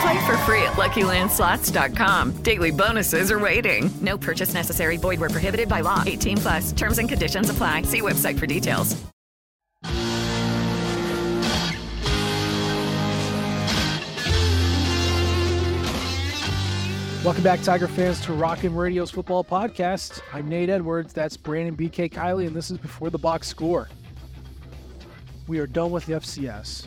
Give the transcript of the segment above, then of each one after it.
Play for free at LuckyLandSlots.com. Daily bonuses are waiting. No purchase necessary. Void where prohibited by law. 18 plus. Terms and conditions apply. See website for details. Welcome back, Tiger fans, to Rock M Radio's football podcast. I'm Nate Edwards. That's Brandon BK Kiley, and this is before the box score. We are done with the FCS.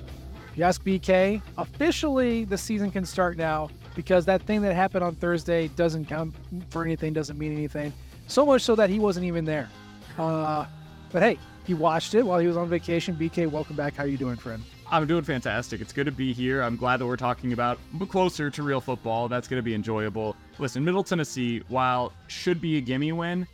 Ask BK, officially the season can start now because that thing that happened on Thursday doesn't count for anything, doesn't mean anything. So much so that he wasn't even there. Uh, but hey, he watched it while he was on vacation. BK, welcome back. How are you doing, friend? I'm doing fantastic. It's good to be here. I'm glad that we're talking about closer to real football. That's going to be enjoyable. Listen, Middle Tennessee, while should be a gimme win,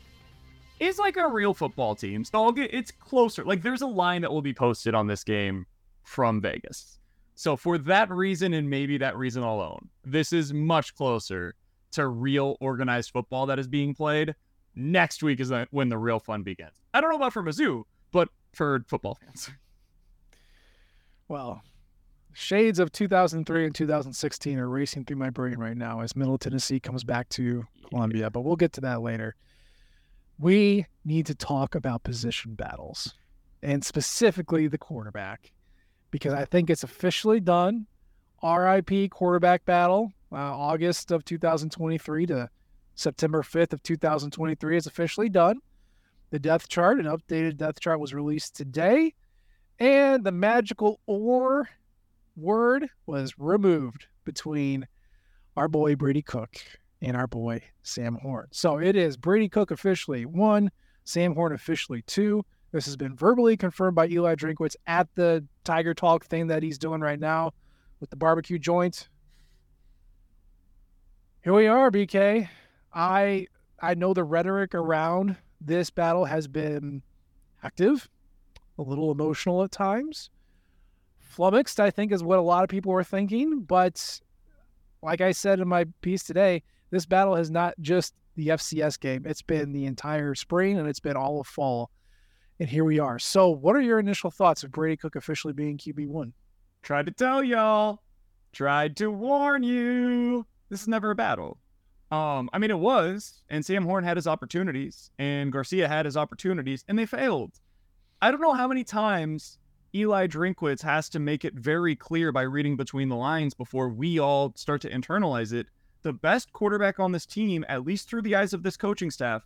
is like a real football team. So I'll get it's closer. Like there's a line that will be posted on this game from Vegas. So for that reason and maybe that reason alone, this is much closer to real organized football that is being played. Next week is when the real fun begins. I don't know about for Mizzou, but for football fans. Well, shades of 2003 and 2016 are racing through my brain right now as Middle Tennessee comes back to Columbia, but we'll get to that later. We need to talk about position battles and specifically the quarterback because I think it's officially done. RIP quarterback battle, uh, August of 2023 to September 5th of 2023 is officially done. The depth chart, an updated depth chart, was released today. And the magical or word was removed between our boy Brady Cook and our boy Sam Horn. So it is Brady Cook officially one, Sam Horn officially two. This has been verbally confirmed by Eli Drinkwitz at the Tiger Talk thing that he's doing right now with the barbecue joint. Here we are, BK. I I know the rhetoric around this battle has been active a little emotional at times. Flummoxed, I think, is what a lot of people were thinking. But like I said in my piece today, this battle has not just the FCS game, it's been the entire spring and it's been all of fall. And here we are. So, what are your initial thoughts of Brady Cook officially being QB1? Tried to tell y'all, tried to warn you. This is never a battle. Um, I mean, it was, and Sam Horn had his opportunities, and Garcia had his opportunities, and they failed. I don't know how many times Eli Drinkwitz has to make it very clear by reading between the lines before we all start to internalize it. The best quarterback on this team, at least through the eyes of this coaching staff,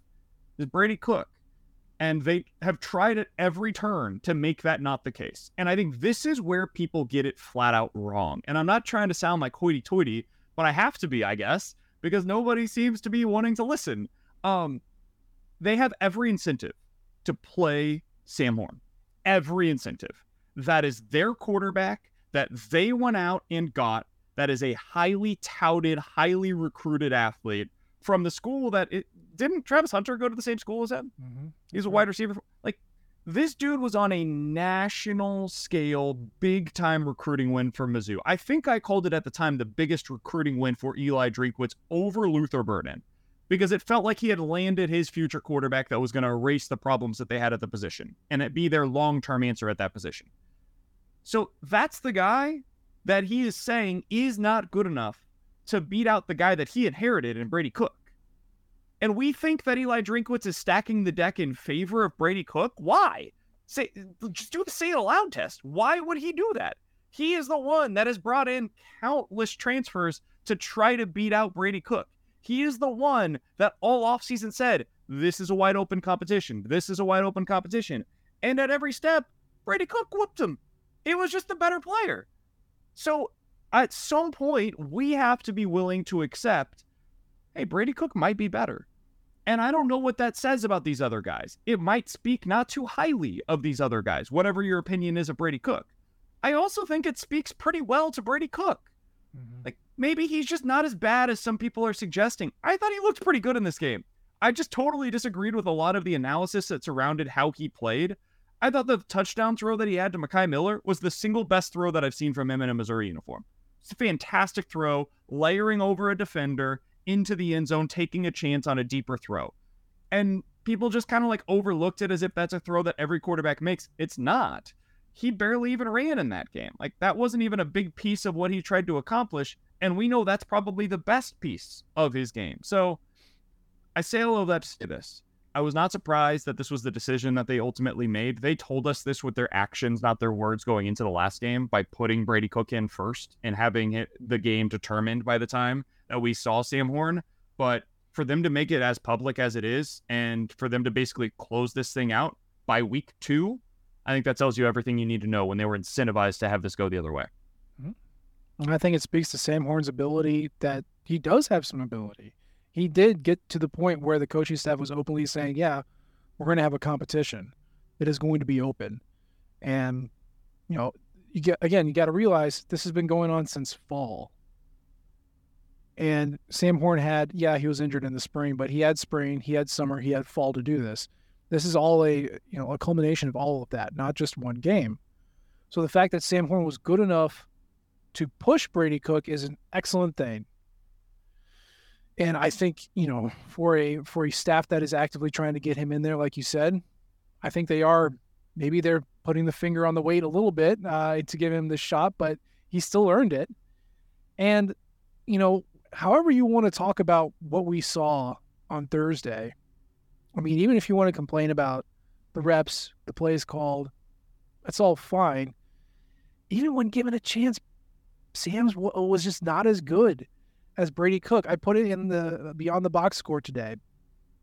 is Brady Cook. And they have tried at every turn to make that not the case. And I think this is where people get it flat out wrong. And I'm not trying to sound like hoity toity, but I have to be, I guess, because nobody seems to be wanting to listen. Um, they have every incentive to play Sam Horn. Every incentive. That is their quarterback that they went out and got. That is a highly touted, highly recruited athlete from the school that it didn't Travis Hunter go to the same school as him? Mm-hmm. He's a wide receiver. Like this dude was on a national scale, big time recruiting win for Mizzou. I think I called it at the time the biggest recruiting win for Eli Drinkwitz over Luther Burden because it felt like he had landed his future quarterback that was going to erase the problems that they had at the position and it be their long term answer at that position. So that's the guy that he is saying is not good enough to beat out the guy that he inherited in Brady Cook. And we think that Eli Drinkwitz is stacking the deck in favor of Brady Cook. Why? Say just do the say it aloud test. Why would he do that? He is the one that has brought in countless transfers to try to beat out Brady Cook. He is the one that all offseason said, this is a wide open competition. This is a wide open competition. And at every step, Brady Cook whooped him. It was just a better player. So at some point, we have to be willing to accept hey, Brady Cook might be better. And I don't know what that says about these other guys. It might speak not too highly of these other guys, whatever your opinion is of Brady Cook. I also think it speaks pretty well to Brady Cook. Mm-hmm. Like maybe he's just not as bad as some people are suggesting. I thought he looked pretty good in this game. I just totally disagreed with a lot of the analysis that surrounded how he played. I thought the touchdown throw that he had to Mekhi Miller was the single best throw that I've seen from him in a Missouri uniform. It's a fantastic throw, layering over a defender into the end zone, taking a chance on a deeper throw. And people just kind of like overlooked it as if that's a throw that every quarterback makes. It's not. He barely even ran in that game. Like that wasn't even a big piece of what he tried to accomplish. And we know that's probably the best piece of his game. So I say all of that to say this. I was not surprised that this was the decision that they ultimately made. They told us this with their actions, not their words going into the last game by putting Brady Cook in first and having the game determined by the time that we saw Sam Horn. But for them to make it as public as it is and for them to basically close this thing out by week two, I think that tells you everything you need to know when they were incentivized to have this go the other way. Mm-hmm. And I think it speaks to Sam Horn's ability that he does have some ability. He did get to the point where the coaching staff was openly saying, yeah, we're going to have a competition It is going to be open. And, you know, you get, again, you got to realize this has been going on since fall. And Sam Horn had, yeah, he was injured in the spring, but he had spring, he had summer, he had fall to do this. This is all a, you know, a culmination of all of that, not just one game. So the fact that Sam Horn was good enough to push Brady Cook is an excellent thing. And I think, you know, for a for a staff that is actively trying to get him in there, like you said, I think they are maybe they're putting the finger on the weight a little bit uh, to give him this shot, but he still earned it. And, you know, however you want to talk about what we saw on Thursday, I mean, even if you want to complain about the reps, the plays called, that's all fine. Even when given a chance, Sam's was just not as good as Brady Cook. I put it in the uh, beyond the box score today.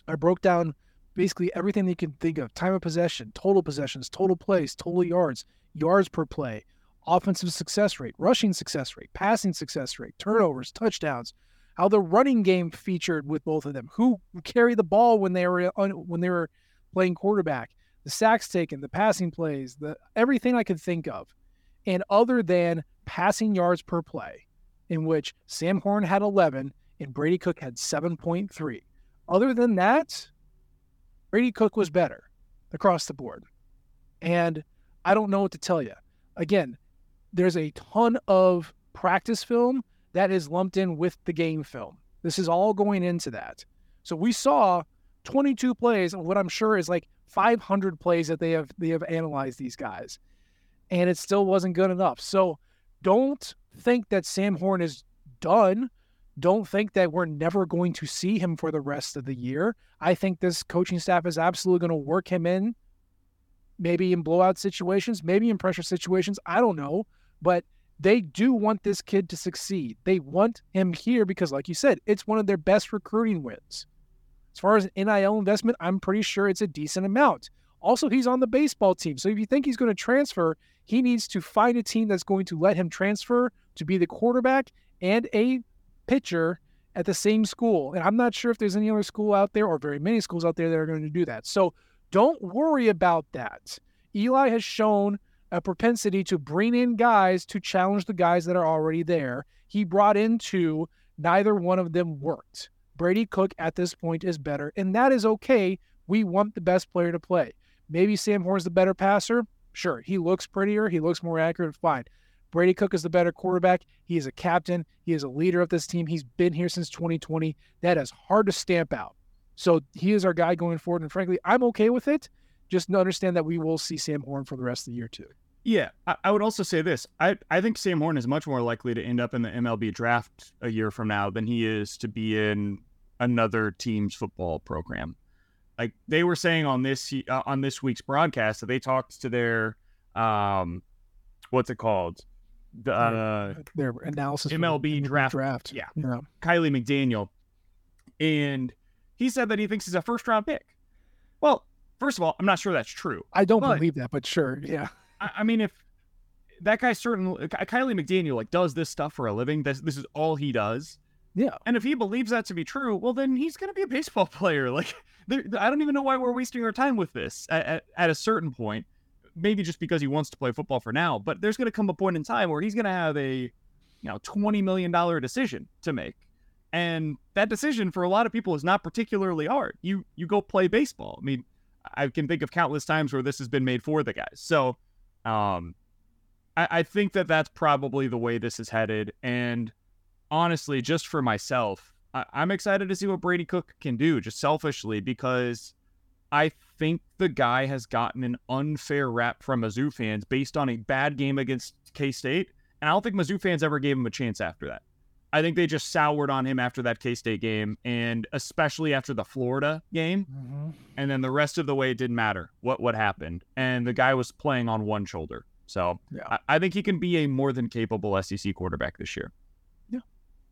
I broke down basically everything that you can think of time of possession, total possessions, total plays, total yards, yards per play, offensive success rate, rushing success rate, passing success rate, turnovers, touchdowns, how the running game featured with both of them, who carried the ball when they were when they were playing quarterback, the sacks taken, the passing plays, the everything I could think of. And other than passing yards per play, in which Sam Horn had 11 and Brady Cook had 7.3. Other than that, Brady Cook was better across the board. And I don't know what to tell you. Again, there's a ton of practice film that is lumped in with the game film. This is all going into that. So we saw 22 plays of what I'm sure is like 500 plays that they have they have analyzed these guys. And it still wasn't good enough. So don't think that Sam Horn is done. don't think that we're never going to see him for the rest of the year. I think this coaching staff is absolutely going to work him in, maybe in blowout situations, maybe in pressure situations. I don't know. But they do want this kid to succeed. They want him here because, like you said, it's one of their best recruiting wins. As far as an NIL investment, I'm pretty sure it's a decent amount. Also, he's on the baseball team. So if you think he's going to transfer, he needs to find a team that's going to let him transfer to be the quarterback and a pitcher at the same school. And I'm not sure if there's any other school out there or very many schools out there that are going to do that. So don't worry about that. Eli has shown a propensity to bring in guys to challenge the guys that are already there. He brought in two, neither one of them worked. Brady Cook at this point is better, and that is okay. We want the best player to play. Maybe Sam Horn's the better passer. Sure, he looks prettier, he looks more accurate, fine. Brady Cook is the better quarterback. He is a captain. He is a leader of this team. He's been here since 2020. That is hard to stamp out. So he is our guy going forward. And frankly, I'm okay with it. Just understand that we will see Sam Horn for the rest of the year, too. Yeah, I, would also say this. I, I think Sam Horn is much more likely to end up in the MLB draft a year from now than he is to be in another team's football program. Like they were saying on this uh, on this week's broadcast that they talked to their um, what's it called? The uh, their analysis MLB draft. draft. Yeah. yeah. Kiley McDaniel, and he said that he thinks he's a first round pick. Well, first of all, I'm not sure that's true. I don't but, believe that, but sure, yeah. I, I mean, if that guy certainly Kiley McDaniel like does this stuff for a living, this this is all he does. Yeah. And if he believes that to be true, well, then he's going to be a baseball player. Like, there, I don't even know why we're wasting our time with this at, at, at, a certain point. Maybe just because he wants to play football for now, but there's going to come a point in time where he's going to have a, you know, $20 million decision to make. And that decision for a lot of people is not particularly hard. You, you go play baseball. I mean, I can think of countless times where this has been made for the guys. So, um, I, I think that that's probably the way this is headed. And, honestly, just for myself, I- am excited to see what Brady Cook can do, just selfishly, because I think the guy has gotten an unfair rap from Mizzou fans based on a bad game against K State. And I don't think Mizzou fans ever gave him a chance after that. I think they just soured on him after that K State game, and especially after the Florida game. Mm-hmm. And then the rest of the way, it didn't matter what what happened. And the guy was playing on one shoulder. So yeah. I, I think he can be a more than capable SEC quarterback this year.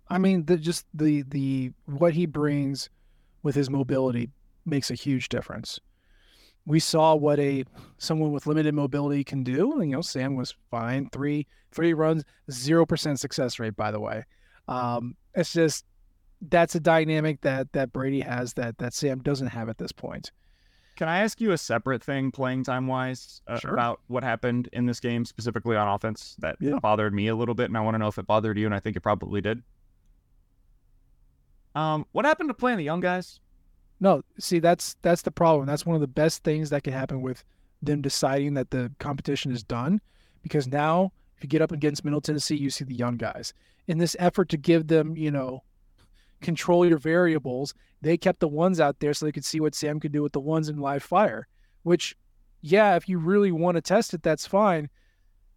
I mean, the, just the the what he brings with his mobility makes a huge difference. We saw what a someone with limited mobility can do. And, you know, Sam was fine. Three three runs, zero percent success rate. By the way, um, it's just that's a dynamic that that Brady has that that Sam doesn't have at this point. Can I ask you a separate thing, playing time wise, uh, sure. about what happened in this game specifically on offense that yeah. bothered me a little bit, and I want to know if it bothered you, and I think it probably did. Um, what happened to playing the young guys? No, see that's that's the problem. That's one of the best things that can happen with them deciding that the competition is done, because now if you get up against Middle Tennessee, you see the young guys. In this effort to give them, you know, control your variables, they kept the ones out there so they could see what Sam could do with the ones in live fire. Which, yeah, if you really want to test it, that's fine.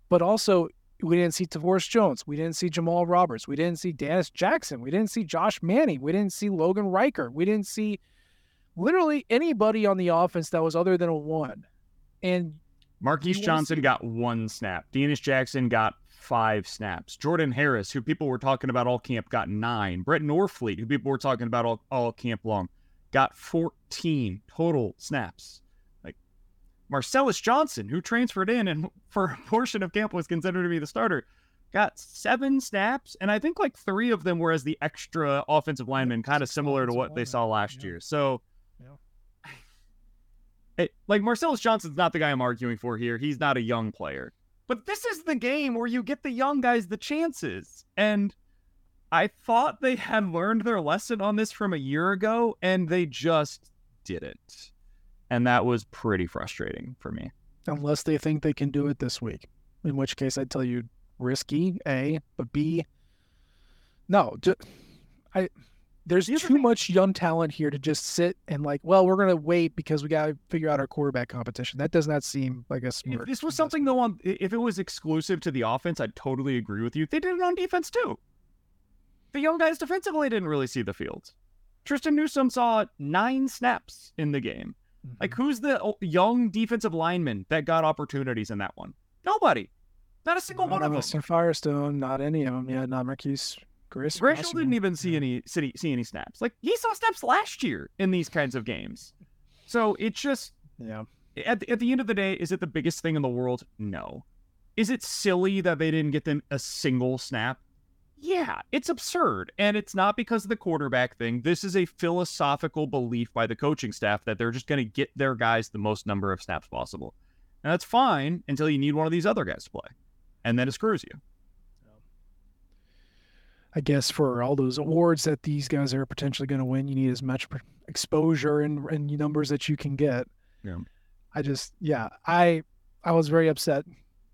But also, we didn't see Tavoris Jones. We didn't see Jamal Roberts. We didn't see Dannis Jackson. We didn't see Josh Manning. We didn't see Logan Riker. We didn't see literally anybody on the offense that was other than a one. And Marquise Johnson see- got one snap. Dannis Jackson got five snaps. Jordan Harris, who people were talking about all camp, got nine. Brett Norfleet, who people were talking about all, all camp long, got 14 total snaps. Marcellus Johnson, who transferred in and for a portion of camp was considered to be the starter, got seven snaps, and I think like three of them were as the extra offensive lineman, kind of similar to what they saw last year. So, it, like Marcellus Johnson's not the guy I'm arguing for here. He's not a young player, but this is the game where you get the young guys the chances, and I thought they had learned their lesson on this from a year ago, and they just didn't and that was pretty frustrating for me. Unless they think they can do it this week, in which case I'd tell you risky A, but B, no, just, I. There's too much young talent here to just sit and like, well, we're gonna wait because we gotta figure out our quarterback competition. That does not seem like a smart. If this was something though, on if it was exclusive to the offense, I'd totally agree with you. They did it on defense too. the young guys defensively didn't really see the field. Tristan Newson saw nine snaps in the game. Mm-hmm. Like, who's the young defensive lineman that got opportunities in that one? Nobody. Not a single one of them. Firestone, not any of them. Yeah, not Marquise Gris. Grisham didn't even see any see, see any snaps. Like he saw snaps last year in these kinds of games. So it's just yeah. At the, at the end of the day, is it the biggest thing in the world? No. Is it silly that they didn't get them a single snap? Yeah, it's absurd. And it's not because of the quarterback thing. This is a philosophical belief by the coaching staff that they're just going to get their guys the most number of snaps possible. And that's fine until you need one of these other guys to play. And then it screws you. I guess for all those awards that these guys are potentially going to win, you need as much exposure and, and numbers that you can get. Yeah. I just, yeah, I I was very upset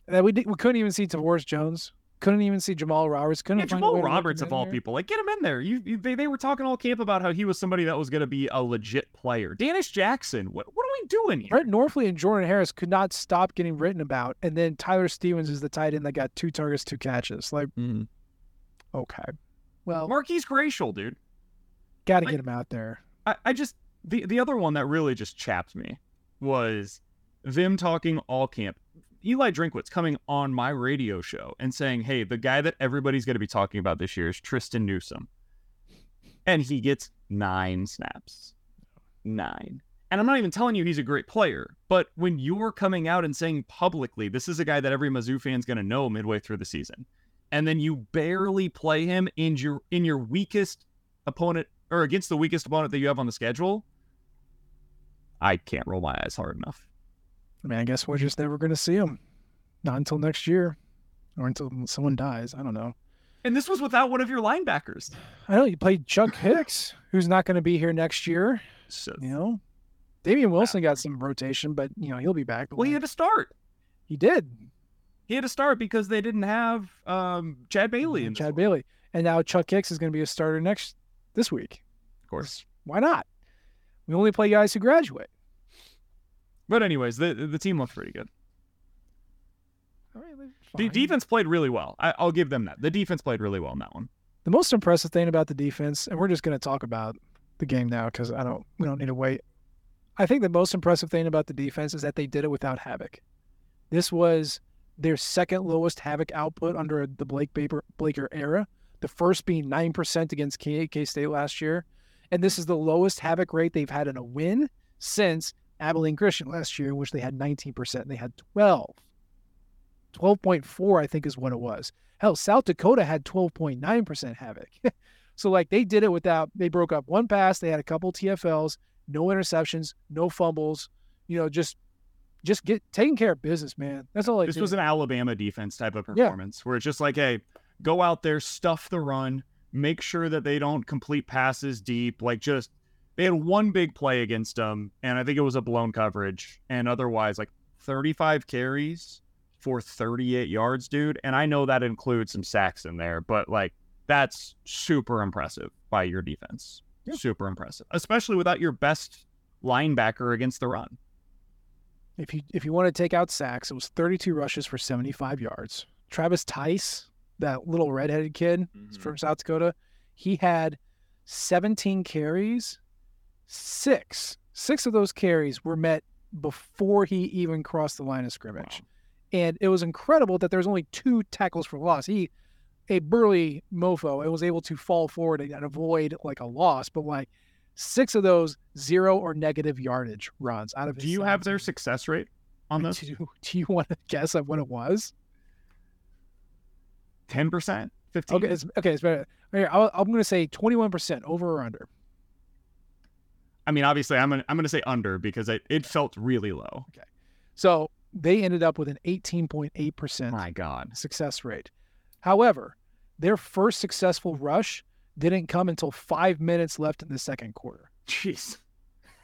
that we did, we couldn't even see Tavoris Jones, couldn't even see Jamal Roberts, couldn't yeah, Jamal Roberts of all there. people, like get him in there. You, you, they, they were talking all camp about how he was somebody that was going to be a legit player. Dannis Jackson, what what are we doing here? Brett Norfleet and Jordan Harris could not stop getting written about, and then Tyler Stevens is the tight end that got two targets, two catches. Like, mm-hmm. okay, well, Marquise Gracial, dude, got to get him out there. I, I just the the other one that really just chapped me was them talking all camp. Eli Drinkwitz coming on my radio show and saying, "Hey, the guy that everybody's going to be talking about this year is Tristan Newson," and he gets nine snaps, nine. And I'm not even telling you he's a great player, but when you're coming out and saying publicly, this is a guy that every Mizzou fan's going to know midway through the season, and then you barely play him in your in your weakest opponent or against the weakest opponent that you have on the schedule, I can't roll my eyes hard enough. I mean, I guess we're just never going to see him. Not until next year or until someone dies. I don't know. And this was without one of your linebackers. I know you played Chuck Hicks, who's not going to be here next year. So, you know, Damian Wilson got some rotation, but you know he'll be back. Well, he had to start. He did. He had to start because they didn't have um, Chad Bailey. In Chad one. Bailey, and now Chuck Hicks is going to be a starter next this week. Of course. Why not? We only play guys who graduate. But anyways, the the team looked pretty good. the defense played really well. I, will give them that. The defense played really well in that one. The most impressive thing about the defense, and we're just going to talk about the game now because I don't we don't need to wait. I think the most impressive thing about the defense is that they did it without havoc. This was their second lowest havoc output under the Blake Baker, Blaker era. The first being nine percent against K State last year, and this is the lowest havoc rate they've had in a win since Abilene Christian last year, in which they had 19%. They had 12. 12.4, I think, is what it was. Hell, South Dakota had 12.9% havoc. so, like, they did it without, they broke up one pass. They had a couple TFLs, no interceptions, no fumbles, you know, just just get taking care of business, man. That's all I This was an Alabama defense type of performance yeah. where it's just like, hey, go out there, stuff the run, make sure that they don't complete passes deep, like just they had one big play against them, and I think it was a blown coverage. And otherwise, like 35 carries for 38 yards, dude. And I know that includes some sacks in there, but like that's super impressive by your defense. Yeah. Super impressive, especially without your best linebacker against the run. If you if you want to take out sacks, it was 32 rushes for 75 yards. Travis Theis, that little redheaded kid mm-hmm. from South Dakota, he had 17 carries six six of those carries were met before he even crossed the line of scrimmage. Wow. And it was incredible that there's only two tackles for loss. He, a burly mofo, and was able to fall forward and avoid like a loss, but like six of those zero or negative yardage runs out of. Do you have their success rate on this? Do, do you want to guess at what it was? Ten percent, fifteen. Okay, it's, okay, it's better. Here, i I'm going to say twenty-one percent over or under. I mean, obviously, I'm gonna I'm gonna say under because it, it felt really low. Okay, so they ended up with an 18.8 percent. My God, success rate. However, their first successful rush didn't come until five minutes left in the second quarter. Jeez.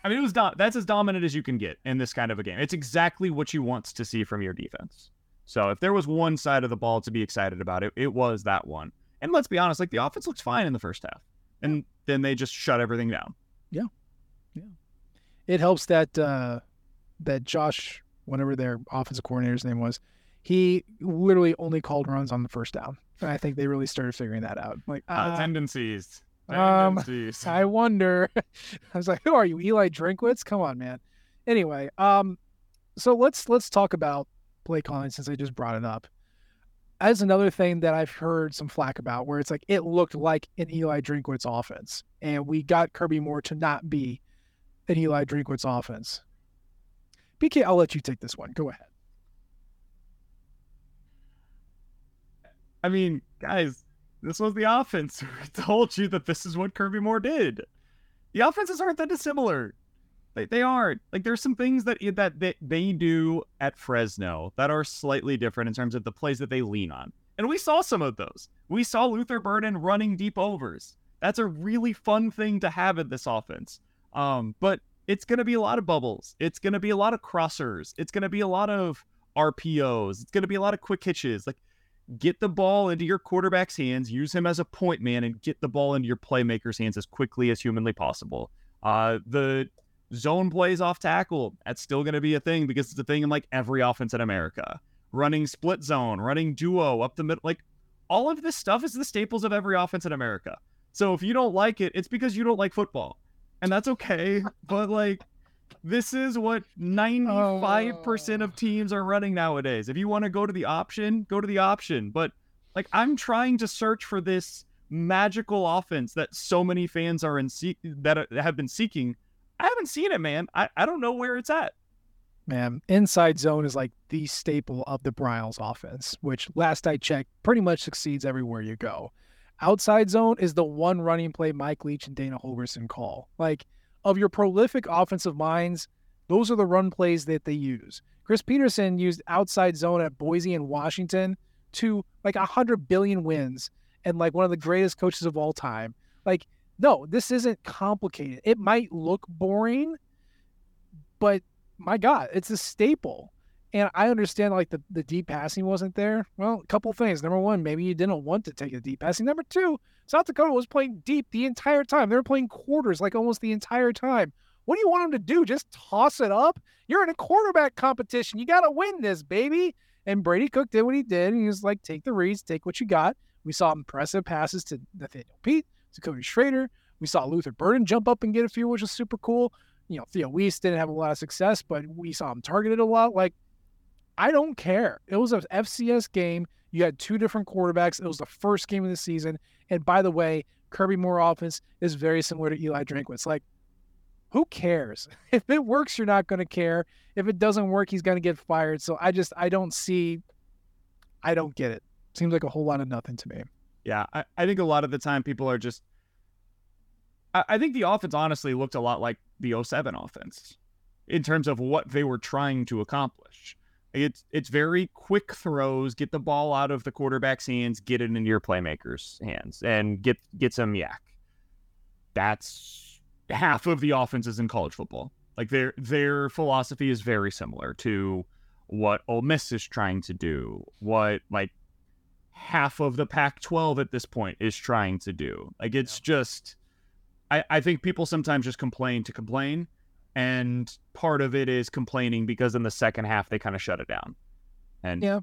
I mean, it was do- that's as dominant as you can get in this kind of a game. It's exactly what you want to see from your defense. So if there was one side of the ball to be excited about, it it was that one. And let's be honest, like the offense looks fine in the first half, and then they just shut everything down. Yeah, yeah. It helps that uh, that Josh, whatever their offensive coordinator's name was, he literally only called runs on the first down. And I think they really started figuring that out. Like Uh, uh, tendencies. um, Tendencies. I wonder. I was like, who are you, Eli Drinkwitz? Come on, man. Anyway, um, so let's let's talk about play calling since I just brought it up. As another thing that I've heard some flack about, where it's like it looked like an Eli Drinkwitz offense, and we got Kirby Moore to not be an Eli Drinkwitz offense. BK, I'll let you take this one. Go ahead. I mean, guys, this was the offense. We told you that this is what Kirby Moore did. The offenses aren't that dissimilar. They, they aren't. Like there's some things that that they, they do at Fresno that are slightly different in terms of the plays that they lean on. And we saw some of those. We saw Luther Burden running deep overs. That's a really fun thing to have in this offense. Um, but it's going to be a lot of bubbles. It's going to be a lot of crossers. It's going to be a lot of RPOs. It's going to be a lot of quick hitches. Like get the ball into your quarterback's hands, use him as a point man, and get the ball into your playmaker's hands as quickly as humanly possible. Uh, the zone plays off tackle, that's still going to be a thing because it's a thing in like every offense in America. Running split zone, running duo up the middle, like all of this stuff is the staples of every offense in America. So if you don't like it, it's because you don't like football. And that's okay. But like, this is what 95% of oh. teams are running nowadays. If you want to go to the option, go to the option. But like, I'm trying to search for this magical offense that so many fans are in seek that have been seeking. I haven't seen it, man. I, I don't know where it's at. Man, inside zone is like the staple of the Briles offense, which last I checked pretty much succeeds everywhere you go. Outside zone is the one running play Mike Leach and Dana Holgorsen call. Like of your prolific offensive minds, those are the run plays that they use. Chris Petersen used outside zone at Boise and Washington to like a hundred billion wins and like one of the greatest coaches of all time. Like, no, this isn't complicated. It might look boring, but my God, it's a staple. And I understand like the, the deep passing wasn't there. Well, a couple things. Number one, maybe you didn't want to take the deep passing. Number two, South Dakota was playing deep the entire time. They were playing quarters like almost the entire time. What do you want them to do? Just toss it up? You're in a quarterback competition. You got to win this, baby. And Brady Cook did what he did. And he was like, take the reads, take what you got. We saw impressive passes to Nathaniel Peat, to Cody Schrader. We saw Luther Burden jump up and get a few, which was super cool. You know, Theo Wease didn't have a lot of success, but we saw him targeted a lot. Like, I don't care. It was a FCS game. You had two different quarterbacks. It was the first game of the season. And by the way, Kirby Moore offense is very similar to Eli Drinkwitz. Like, who cares? If it works, you're not going to care. If it doesn't work, he's going to get fired. So I just, I don't see, I don't get it. Seems like a whole lot of nothing to me. Yeah, I, I think a lot of the time people are just. I, I think the offense honestly looked a lot like the 07 offense in terms of what they were trying to accomplish. It's it's very quick throws, get the ball out of the quarterback's hands, get it into your playmaker's hands, and get get some yak. That's half of the offenses in college football. Like their their philosophy is very similar to what Ole Miss is trying to do, what like half of the Pac-12 at this point is trying to do. Like it's just, I I think people sometimes just complain to complain and part of it is complaining because in the second half they kind of shut it down. And yeah.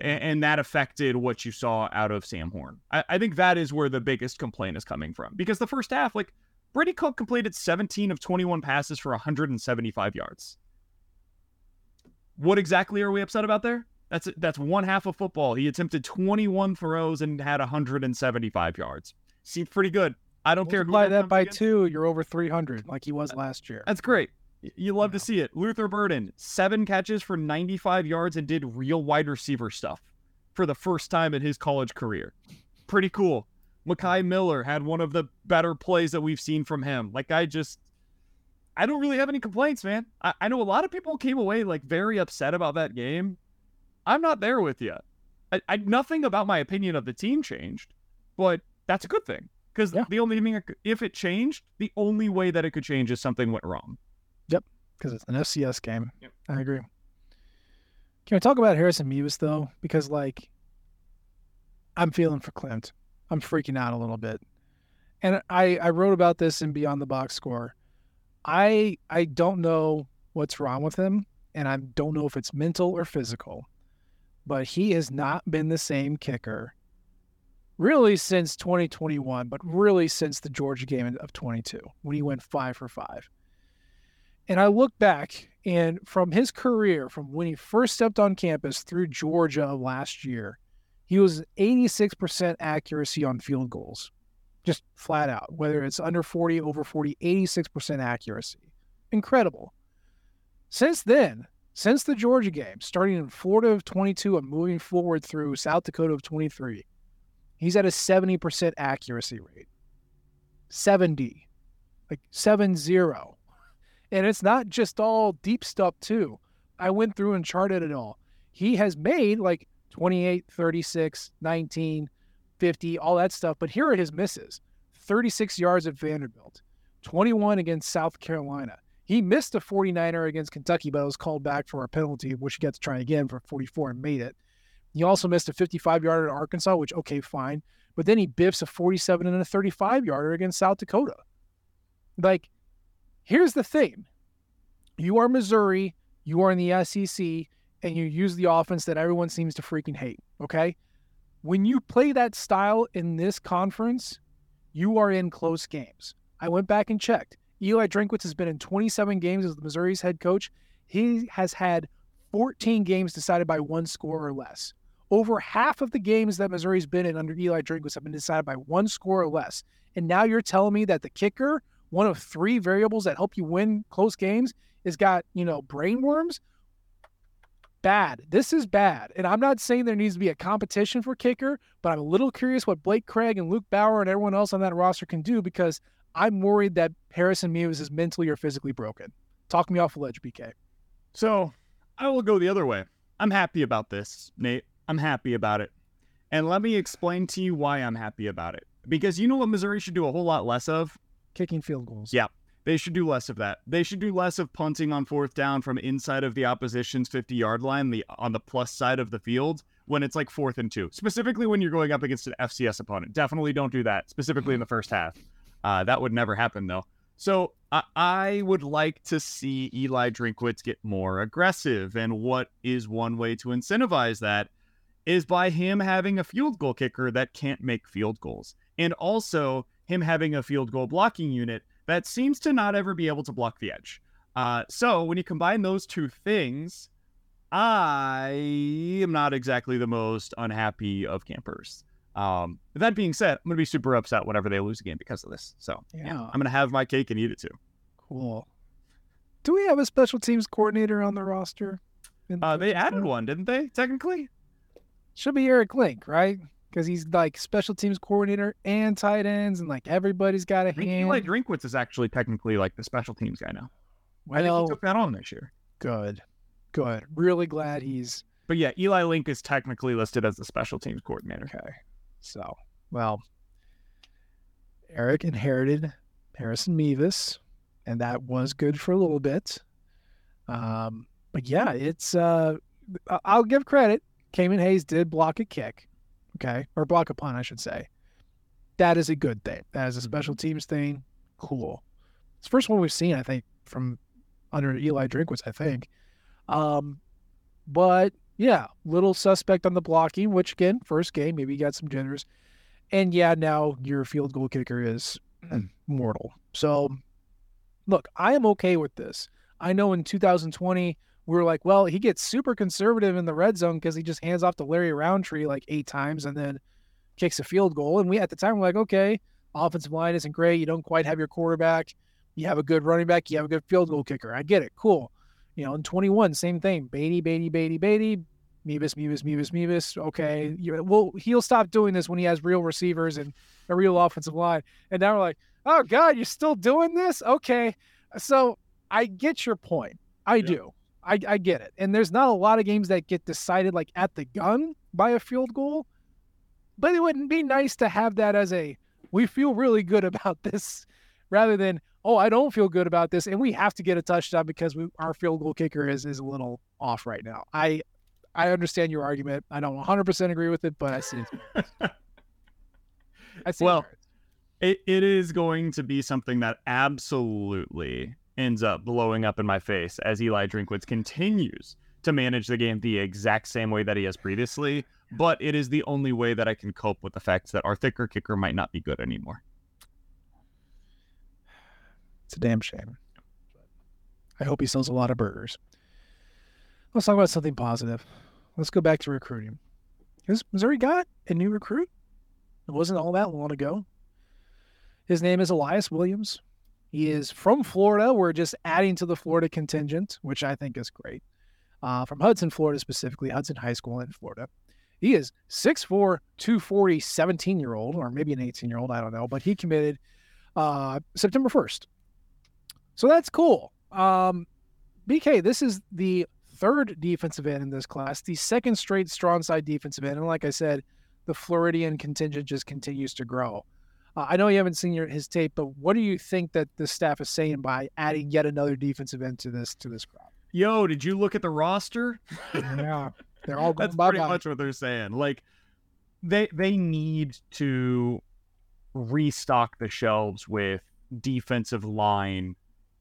and, and that affected what you saw out of sam horn. I, I, think that is where the biggest complaint is coming from. Because the first half like brady cook completed 17 of 21 passes for 175 yards. What exactly are we upset about there? That's that's one half of football. He attempted 21 throws and had 175 yards. Seems pretty good I don't care. Multiply that by against. two, you're over 300, like he was last year. That's great. You love yeah. to see it. Luther Burden, seven catches for 95 yards and did real wide receiver stuff for the first time in his college career. Pretty cool. Mekhi Miller had one of the better plays that we've seen from him. Like, I just, I don't really have any complaints, man. I, I know a lot of people came away like very upset about that game. I'm not there with you. I, I nothing about my opinion of the team changed, but that's a good thing. Because yeah. the only thing, if it changed, the only way that it could change is something went wrong. Yep, because it's an FCS game. Yep. I agree. Can we talk about Harrison Mevis though? Because like, I'm feeling for Clint. I'm freaking out a little bit, and I I wrote about this in Beyond the Box Score. I I don't know what's wrong with him, and I don't know if it's mental or physical, but he has not been the same kicker really since 2021, but really since the Georgia game of 22 when he went five for five. And I look back, and from his career, from when he first stepped on campus through Georgia of last year, he was 86% accuracy on field goals, just flat out, whether it's under 40, over 40, 86% accuracy. Incredible. Since then, since the Georgia game, starting in Florida of 22 and moving forward through South Dakota of 23, he's at a 70% accuracy rate. 70, like 7 0. And it's not just all deep stuff, too. I went through and charted it all. He has made like 28, 36, 19, 50, all that stuff. But here are his misses 36 yards at Vanderbilt, 21 against South Carolina. He missed a 49er against Kentucky, but it was called back for a penalty, which he got to try again for 44 and made it. He also missed a 55 yarder at Arkansas, which, okay, fine. But then he biffs a 47 and a 35 yarder against South Dakota. Like, here's the thing you are Missouri, you are in the SEC, and you use the offense that everyone seems to freaking hate. Okay. When you play that style in this conference, you are in close games. I went back and checked. Eli Drinkwitz has been in 27 games as the Missouri's head coach. He has had 14 games decided by one score or less. Over half of the games that Missouri's been in under Eli Drinkwitz have been decided by one score or less. And now you're telling me that the kicker, one of three variables that help you win close games, has got, you know, brain worms? Bad. This is bad. And I'm not saying there needs to be a competition for kicker, but I'm a little curious what Blake Craig and Luke Bauer and everyone else on that roster can do because I'm worried that Harrison Mevis is mentally or physically broken. Talk me off a ledge, BK. So I will go the other way. I'm happy about this, Nate. I'm happy about it. And let me explain to you why I'm happy about it. Because you know what Missouri should do a whole lot less of? Kicking field goals. Yeah. They should do less of that. They should do less of punting on fourth down from inside of the opposition's 50 yard line, the on the plus side of the field, when it's like fourth and two. Specifically when you're going up against an FCS opponent. Definitely don't do that, specifically in the first half. Uh, that would never happen though. So I, I would like to see Eli Drinkwitz get more aggressive. And what is one way to incentivize that is by him having a field goal kicker that can't make field goals. And also him having a field goal blocking unit that seems to not ever be able to block the edge. Uh, so when you combine those two things, I am not exactly the most unhappy of campers. Um, that being said, I'm gonna be super upset whenever they lose a game because of this. So yeah, yeah I'm gonna have my cake and eat it too. Cool. Do we have a special teams coordinator on the roster? Uh, they added one, didn't they? Technically, should be Erik Link, right? because he's like special teams coordinator and tight ends, and like everybody's got a hand. Eli Drinkwitz is actually technically like the special teams guy now. Well, I think he took that on this year. Good, good. Really glad he's. But yeah, Eli Link is technically listed as the special teams coordinator. Okay, so well, Eric inherited Harrison Mevis, and that was good for a little bit. Um, but yeah, it's uh, I'll give credit. Cayman Hayes did block a kick okay, or block a punt, I should say. That is a good thing. That is a special mm-hmm. teams thing. Cool. It's the first one we've seen, I think, from under Eli Drinkwitz, I think. Um, but yeah, little suspect on the blocking, which again, first game, maybe you got some jitters. And yeah, now your field goal kicker is mortal. So look, I am okay with this. I know in 2020, we were like, well, he gets super conservative in the red zone because he just hands off to Larry Rountree like eight times and then kicks a field goal. And we at the time were like, okay, offensive line isn't great. You don't quite have your quarterback. You have a good running back. You have a good field goal kicker. I get it. Cool. You know, in 21, same thing. Beatty, Beatty, Beatty, Beatty. Mevis, Mevis, Mevis, Mevis. Okay. Well, he'll stop doing this when he has real receivers and a real offensive line. And now we're like, oh, God, you're still doing this? Okay. So I get your point. I yeah. do. I, I get it. And there's not a lot of games that get decided like at the gun by a field goal. But it wouldn't be nice to have that as a we feel really good about this rather than oh I don't feel good about this and we have to get a touchdown because we, our field goal kicker is is a little off right now. I I understand your argument. I don't 100% agree with it, but I see it. I see well, it, it is going to be something that absolutely ends up blowing up in my face as Eli Drinkwitz continues to manage the game the exact same way that he has previously, but it is the only way that I can cope with the fact that our thicker kicker might not be good anymore. It's a damn shame. I hope he sells a lot of burgers. Let's talk about something positive. Let's go back to recruiting. Has Missouri got a new recruit? It wasn't all that long ago. His name is Elias Williams. He is from Florida. We're just adding to the Florida contingent, which I think is great. Uh, from Hudson, Florida, specifically, Hudson High School in Florida. He is 6'4, 240, 17 year old, or maybe an 18 year old, I don't know, but he committed uh, September 1st. So that's cool. Um, BK, this is the third defensive end in this class, the second straight strong side defensive end. And like I said, the Floridian contingent just continues to grow. Uh, I know you haven't seen your, his tape, but what do you think that the staff is saying by adding yet another defensive end to this to this crop? Yo, did you look at the roster? yeah, they're all good. That's pretty much what they're saying. Like they they need to restock the shelves with defensive line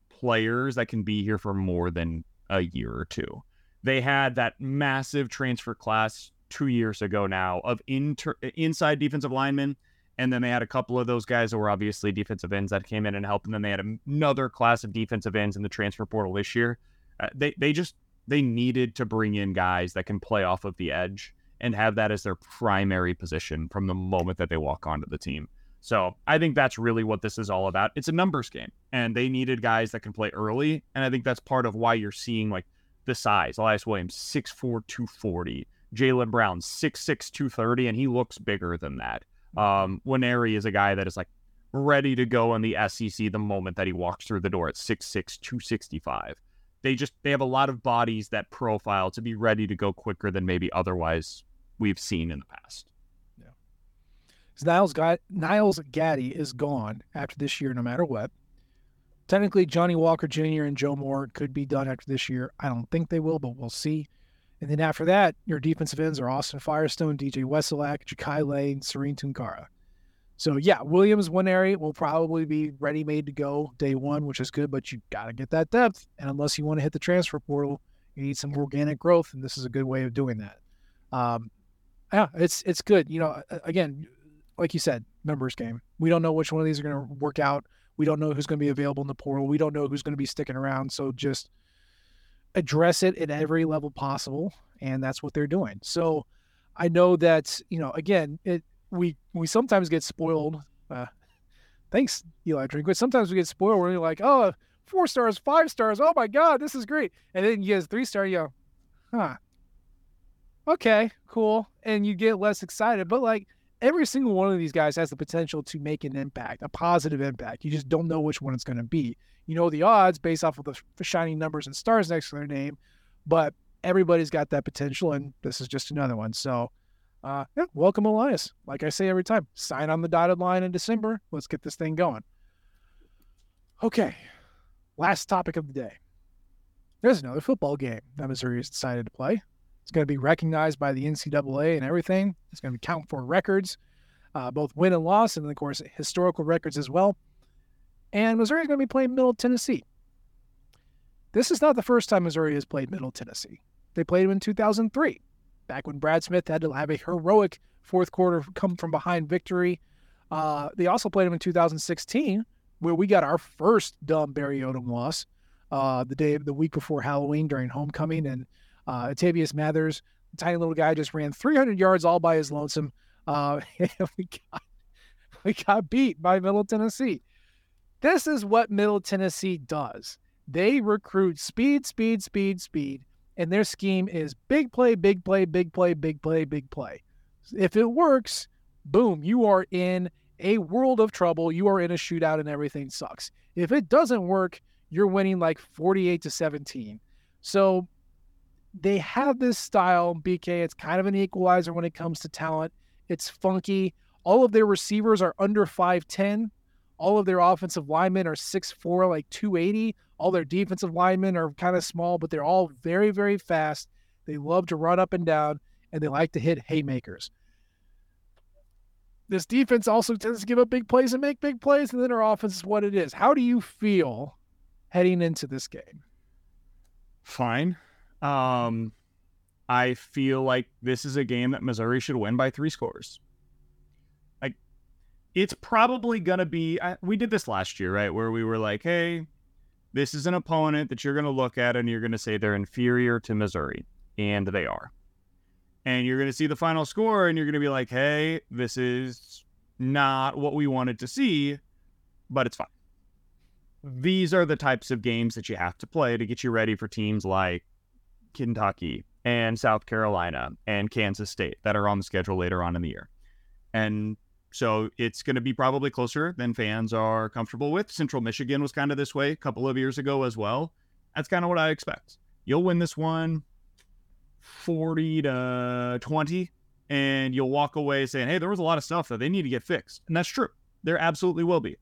players that can be here for more than a year or two. They had that massive transfer class two years ago now of inter- inside defensive linemen. And then they had a couple of those guys that were obviously defensive ends that came in and helped. And then they had another class of defensive ends in the transfer portal this year. Uh, they they just they needed to bring in guys that can play off of the edge and have that as their primary position from the moment that they walk onto the team. So I think that's really what this is all about. It's a numbers game, and they needed guys that can play early. And I think that's part of why you're seeing like the size. Elias Williams, 6'4, 240. Jalen Brown, 6'6, 230, and he looks bigger than that. Um, Nwaneri is a guy that is like ready to go in the SEC the moment that he walks through the door at 6'6, 265. They just they have a lot of bodies that profile to be ready to go quicker than maybe otherwise we've seen in the past. Yeah. Niles, got, Niles Gaddy is gone after this year, no matter what. Technically, Johnny Walker Jr. and Joe Moore could be done after this year. I don't think they will, but we'll see. And then after that, your defensive ends are Austin Firestone, DJ Wesolak, Jakai Lane, Serigne Tounkara. So yeah, Williams Nwaneri will probably be ready made to go day one, which is good, but you gotta get that depth. And unless you want to hit the transfer portal, you need some organic growth, and this is a good way of doing that. Um, yeah, it's it's good. You know, again, like you said, numbers game. We don't know which one of these are going to work out. We don't know who's going to be available in the portal. We don't know who's going to be sticking around. So just address it at every level possible, and that's what they're doing. So I know that you know, again, it we we sometimes get spoiled. Uh, thanks, Eli Drinkwitz. Sometimes we get spoiled where you're like, oh, four stars, five stars. Oh my god, this is great. And then you get three star, you go, huh? Okay, cool. And you get less excited, but like every single one of these guys has the potential to make an impact, a positive impact. You just don't know which one it's going to be. You know the odds based off of the shiny numbers and stars next to their name, but everybody's got that potential, and this is just another one. So, uh, yeah, welcome Elias. Like I say every time, sign on the dotted line in December. Let's get this thing going. Okay, last topic of the day. There's another football game that Missouri has decided to play. It's going to be recognized by the NCAA and everything. It's going to count for records, uh, both win and loss, and of course, historical records as well. And Missouri is going to be playing Middle Tennessee. This is not the first time Missouri has played Middle Tennessee. They played him in 2003, back when Brad Smith had to have a heroic fourth quarter come from behind victory. Uh, they also played him in 2016, where we got our first dumb Barry Odom loss uh, the day, the week before Halloween during homecoming, and uh, I'Tavius Mathers, tiny little guy, just ran 300 yards all by his lonesome. Uh, we, got, we got beat by Middle Tennessee. This is what Middle Tennessee does. They recruit speed, speed, speed, speed, and their scheme is big play, big play, big play, big play, big play. If it works, boom, you are in a world of trouble. You are in a shootout and everything sucks. If it doesn't work, you're winning like 48 to 17. So they have this style, BK. It's kind of an equalizer when it comes to talent. It's funky. All of their receivers are under 5'10. All of their offensive linemen are 6'4, like 280. All their defensive linemen are kind of small, but they're all very, very fast. They love to run up and down, and they like to hit haymakers. This defense also tends to give up big plays and make big plays, and then our offense is what it is. How do you feel heading into this game? Fine. Um, I feel like this is a game that Missouri should win by three scores. Like, it's probably gonna be. I, we did this last year, right? Where we were like, "Hey, this is an opponent that you're gonna look at and you're gonna say they're inferior to Missouri, and they are." And you're gonna see the final score, and you're gonna be like, "Hey, this is not what we wanted to see, but it's fine." These are the types of games that you have to play to get you ready for teams like Kentucky and South Carolina and Kansas State that are on the schedule later on in the year. And so it's going to be probably closer than fans are comfortable with. Central Michigan was kind of this way a couple of years ago as well. That's kind of what I expect. You'll win this one 40 to 20, and you'll walk away saying, hey, there was a lot of stuff that they need to get fixed. And that's true. There absolutely will be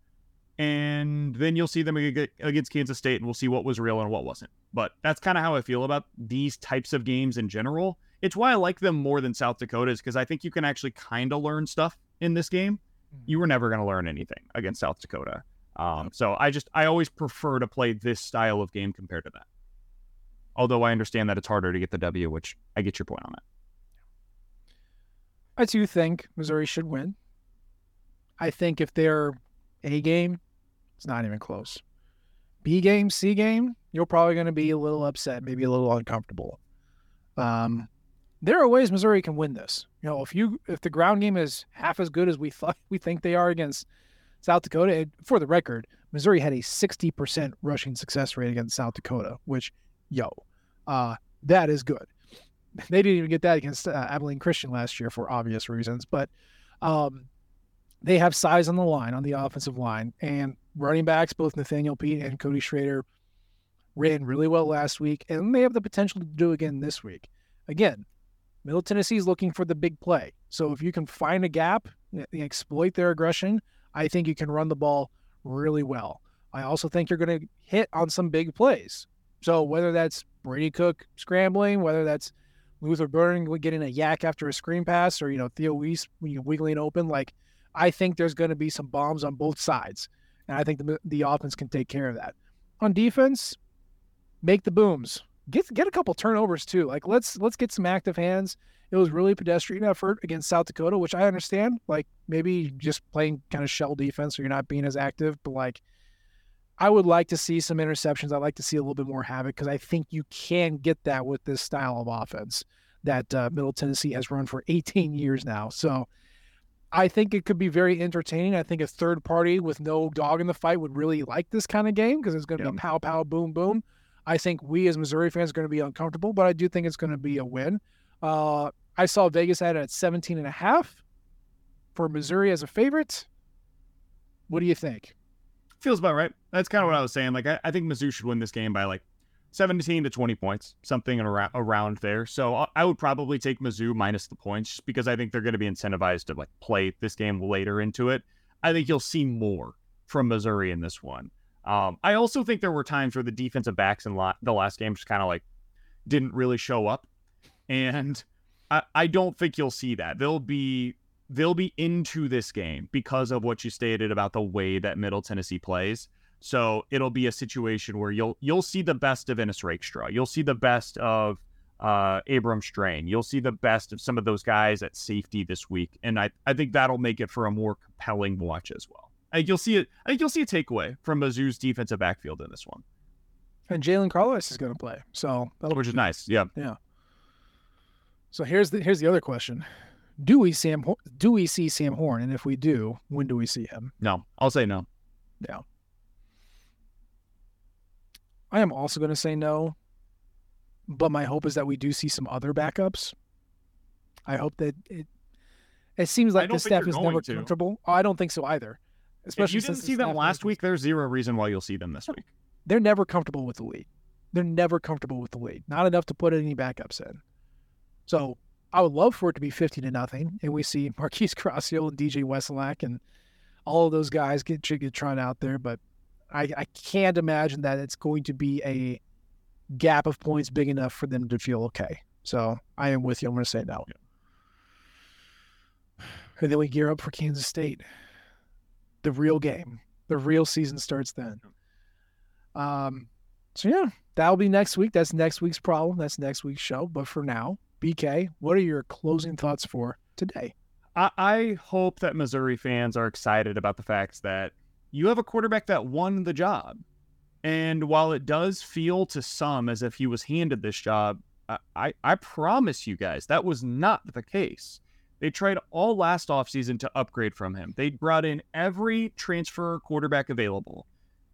and then you'll see them against Kansas State, and we'll see what was real and what wasn't. But that's kind of how I feel about these types of games in general. It's why I like them more than South Dakota's because I think you can actually kind of learn stuff in this game. Hmm. You were never going to learn anything against South Dakota. Um, so I just I always prefer to play this style of game compared to that. Although I understand that it's harder to get the W, which I get your point on that. I do think Missouri should win. I think if they're a game, it's not even close. B game, C game, you're probably going to be a little upset, maybe a little uncomfortable. Um, there are ways Missouri can win this. You know, if you if the ground game is half as good as we thought we think they are against South Dakota, for the record, Missouri had a 60% rushing success rate against South Dakota, which, yo, uh, that is good. They didn't even get that against uh, Abilene Christian last year for obvious reasons, but um, they have size on the line on the offensive line, and running backs, both Nathaniel Peat and Cody Schrader, ran really well last week, and they have the potential to do again this week. Again, Middle Tennessee is looking for the big play. So if you can find a gap and exploit their aggression, I think you can run the ball really well. I also think you're going to hit on some big plays. So whether that's Brady Cook scrambling, whether that's Luther Burden getting a yak after a screen pass, or you know Theo Wease wiggling open, like I think there's going to be some bombs on both sides. And I think the, the offense can take care of that. On defense, make the booms. Get get a couple turnovers too. Like let's let's get some active hands. It was really pedestrian effort against South Dakota, which I understand. Like maybe just playing kind of shell defense or you're not being as active, but like I would like to see some interceptions. I'd like to see a little bit more havoc because I think you can get that with this style of offense that uh, Middle Tennessee has run for 18 years now. So I think it could be very entertaining. I think a third party with no dog in the fight would really like this kind of game because it's going to be pow, pow, boom, boom. I think we as Missouri fans are going to be uncomfortable, but I do think it's going to be a win. Uh, I saw Vegas it at 17 and a half for Missouri as a favorite. What do you think? Feels about right. That's kind of what I was saying. Like, I, I think Mizzou should win this game by like 17 to 20 points, something around, around there. So I would probably take Mizzou minus the points just because I think they're going to be incentivized to like play this game later into it. I think you'll see more from Missouri in this one. Um, I also think there were times where the defensive backs in la- the last game just kind of like didn't really show up, and I, I don't think you'll see that. They'll be they'll be into this game because of what you stated about the way that Middle Tennessee plays. So it'll be a situation where you'll you'll see the best of Ennis Rakestraw. You'll see the best of uh, Abrams-Draine. You'll see the best of some of those guys at safety this week, and I, I think that'll make it for a more compelling watch as well. I think you'll see it. I think you'll see a takeaway from Mizzou's defensive backfield in this one. And Jaylon Carlies is going to play, so which is nice. Yeah, yeah. So here's the here's the other question: Do we Sam do we see Sam Horn? And if we do, when do we see him? No, I'll say no. Yeah. I am also going to say no, but my hope is that we do see some other backups. I hope that it. It seems like the staff is never to. comfortable. Oh, I don't think so either. Especially if you didn't see them last week. There's zero reason why you'll see them this week. They're never comfortable with the lead. They're never comfortable with the lead. Not enough to put any backups in. So I would love for it to be 50 to nothing, and we see Marquise Gracio and DJ Wesolak and all of those guys get get out there. But I, I can't imagine that it's going to be a gap of points big enough for them to feel okay. So I am with you. I'm going to say no. Yeah. And then we gear up for Kansas State. The real game, the real season starts then. Um, so yeah, that'll be next week. That's next week's problem. That's next week's show. But for now, BK, what are your closing thoughts for today? I, I hope that Missouri fans are excited about the fact that you have a quarterback that won the job. And while it does feel to some as if he was handed this job, I, I promise you guys that was not the case. They tried all last offseason to upgrade from him. They brought in every transfer quarterback available.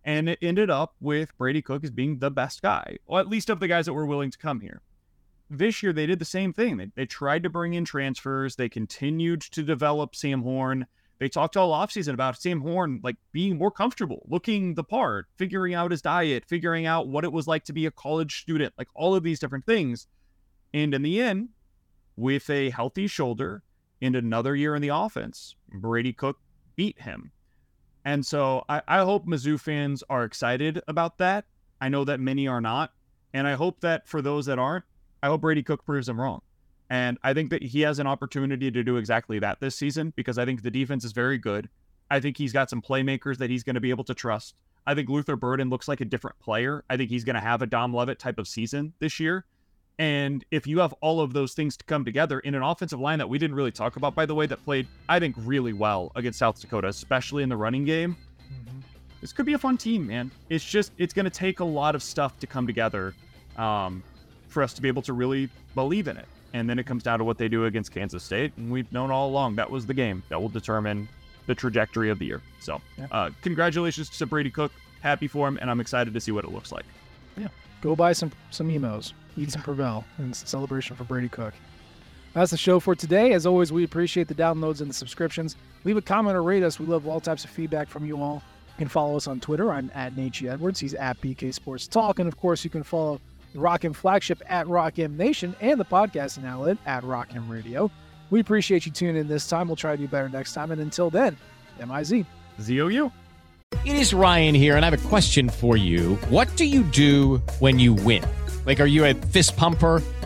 And it ended up with Brady Cook as being the best guy, or at least of the guys that were willing to come here. This year, they did the same thing. They, they tried to bring in transfers. They continued to develop Sam Horn. They talked all offseason about Sam Horn like being more comfortable, looking the part, figuring out his diet, figuring out what it was like to be a college student, like all of these different things. And in the end, with a healthy shoulder and another year in the offense, Brady Cook beat him. And so I, I hope Mizzou fans are excited about that. I know that many are not. And I hope that for those that aren't, I hope Brady Cook proves them wrong. And I think that he has an opportunity to do exactly that this season because I think the defense is very good. I think he's got some playmakers that he's going to be able to trust. I think Luther Burden looks like a different player. I think he's going to have a Dom Levitt type of season this year. And if you have all of those things to come together in an offensive line that we didn't really talk about, by the way, that played, I think, really well against South Dakota, especially in the running game, mm-hmm. this could be a fun team, man. It's just, it's going to take a lot of stuff to come together um, for us to be able to really believe in it. And then it comes down to what they do against Kansas State. And we've known all along that was the game that will determine the trajectory of the year. So, yeah. uh, congratulations to Brady Cook. Happy for him, and I'm excited to see what it looks like. Yeah. Go buy some some Imo's eat some Provel in celebration for Brady Cook. That's the show for today. As always, we appreciate the downloads and the subscriptions. Leave a comment or rate us. We love all types of feedback from you all. You can follow us on Twitter. I'm at Nate G. Edwards. He's at BK Sports Talk. And of course, you can follow the Rock M flagship at Rock M Nation and the podcasting outlet at Rock M Radio. We appreciate you tuning in this time. We'll try to do better next time. And until then, M-I-Z. Z-O-U. It is Ryan here, and I have a question for you. What do you do when you win? Like, are you a fist pumper?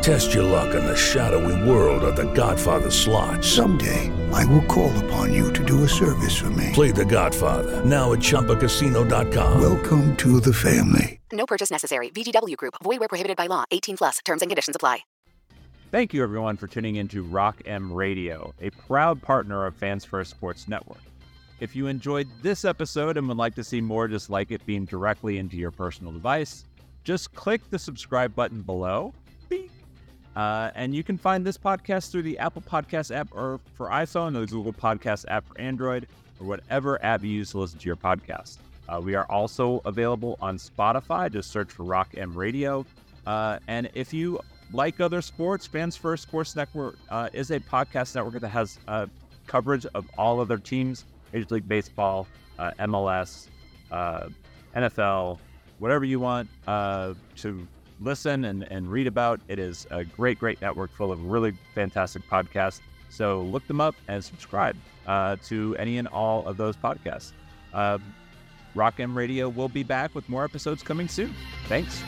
Test your luck in the shadowy world of the Godfather slot. Someday, I will call upon you to do a service for me. Play the Godfather, now at ChumbaCasino.com. Welcome to the family. No purchase necessary. VGW Group. Void where prohibited by law. 18 plus. Terms and conditions apply. Thank you, everyone, for tuning in to Rock M Radio, a proud partner of Fans First Sports Network. If you enjoyed this episode and would like to see more just like it being directly into your personal device, just click the subscribe button below Beep uh, and you can find this podcast through the Apple Podcast app or for iPhone, or the Google Podcast app for Android, or whatever app you use to listen to your podcast. Uh, we are also available on Spotify. Just search for Rock M Radio. Uh, and if you like other sports, Fans First Sports Network uh, is a podcast network that has uh, coverage of all other teams Major League Baseball, MLS, NFL, whatever you want to listen and, and read about. It is a great, great network full of really fantastic podcasts. So look them up and subscribe uh, to any and all of those podcasts. Uh, Rock M Radio will be back with more episodes coming soon. Thanks.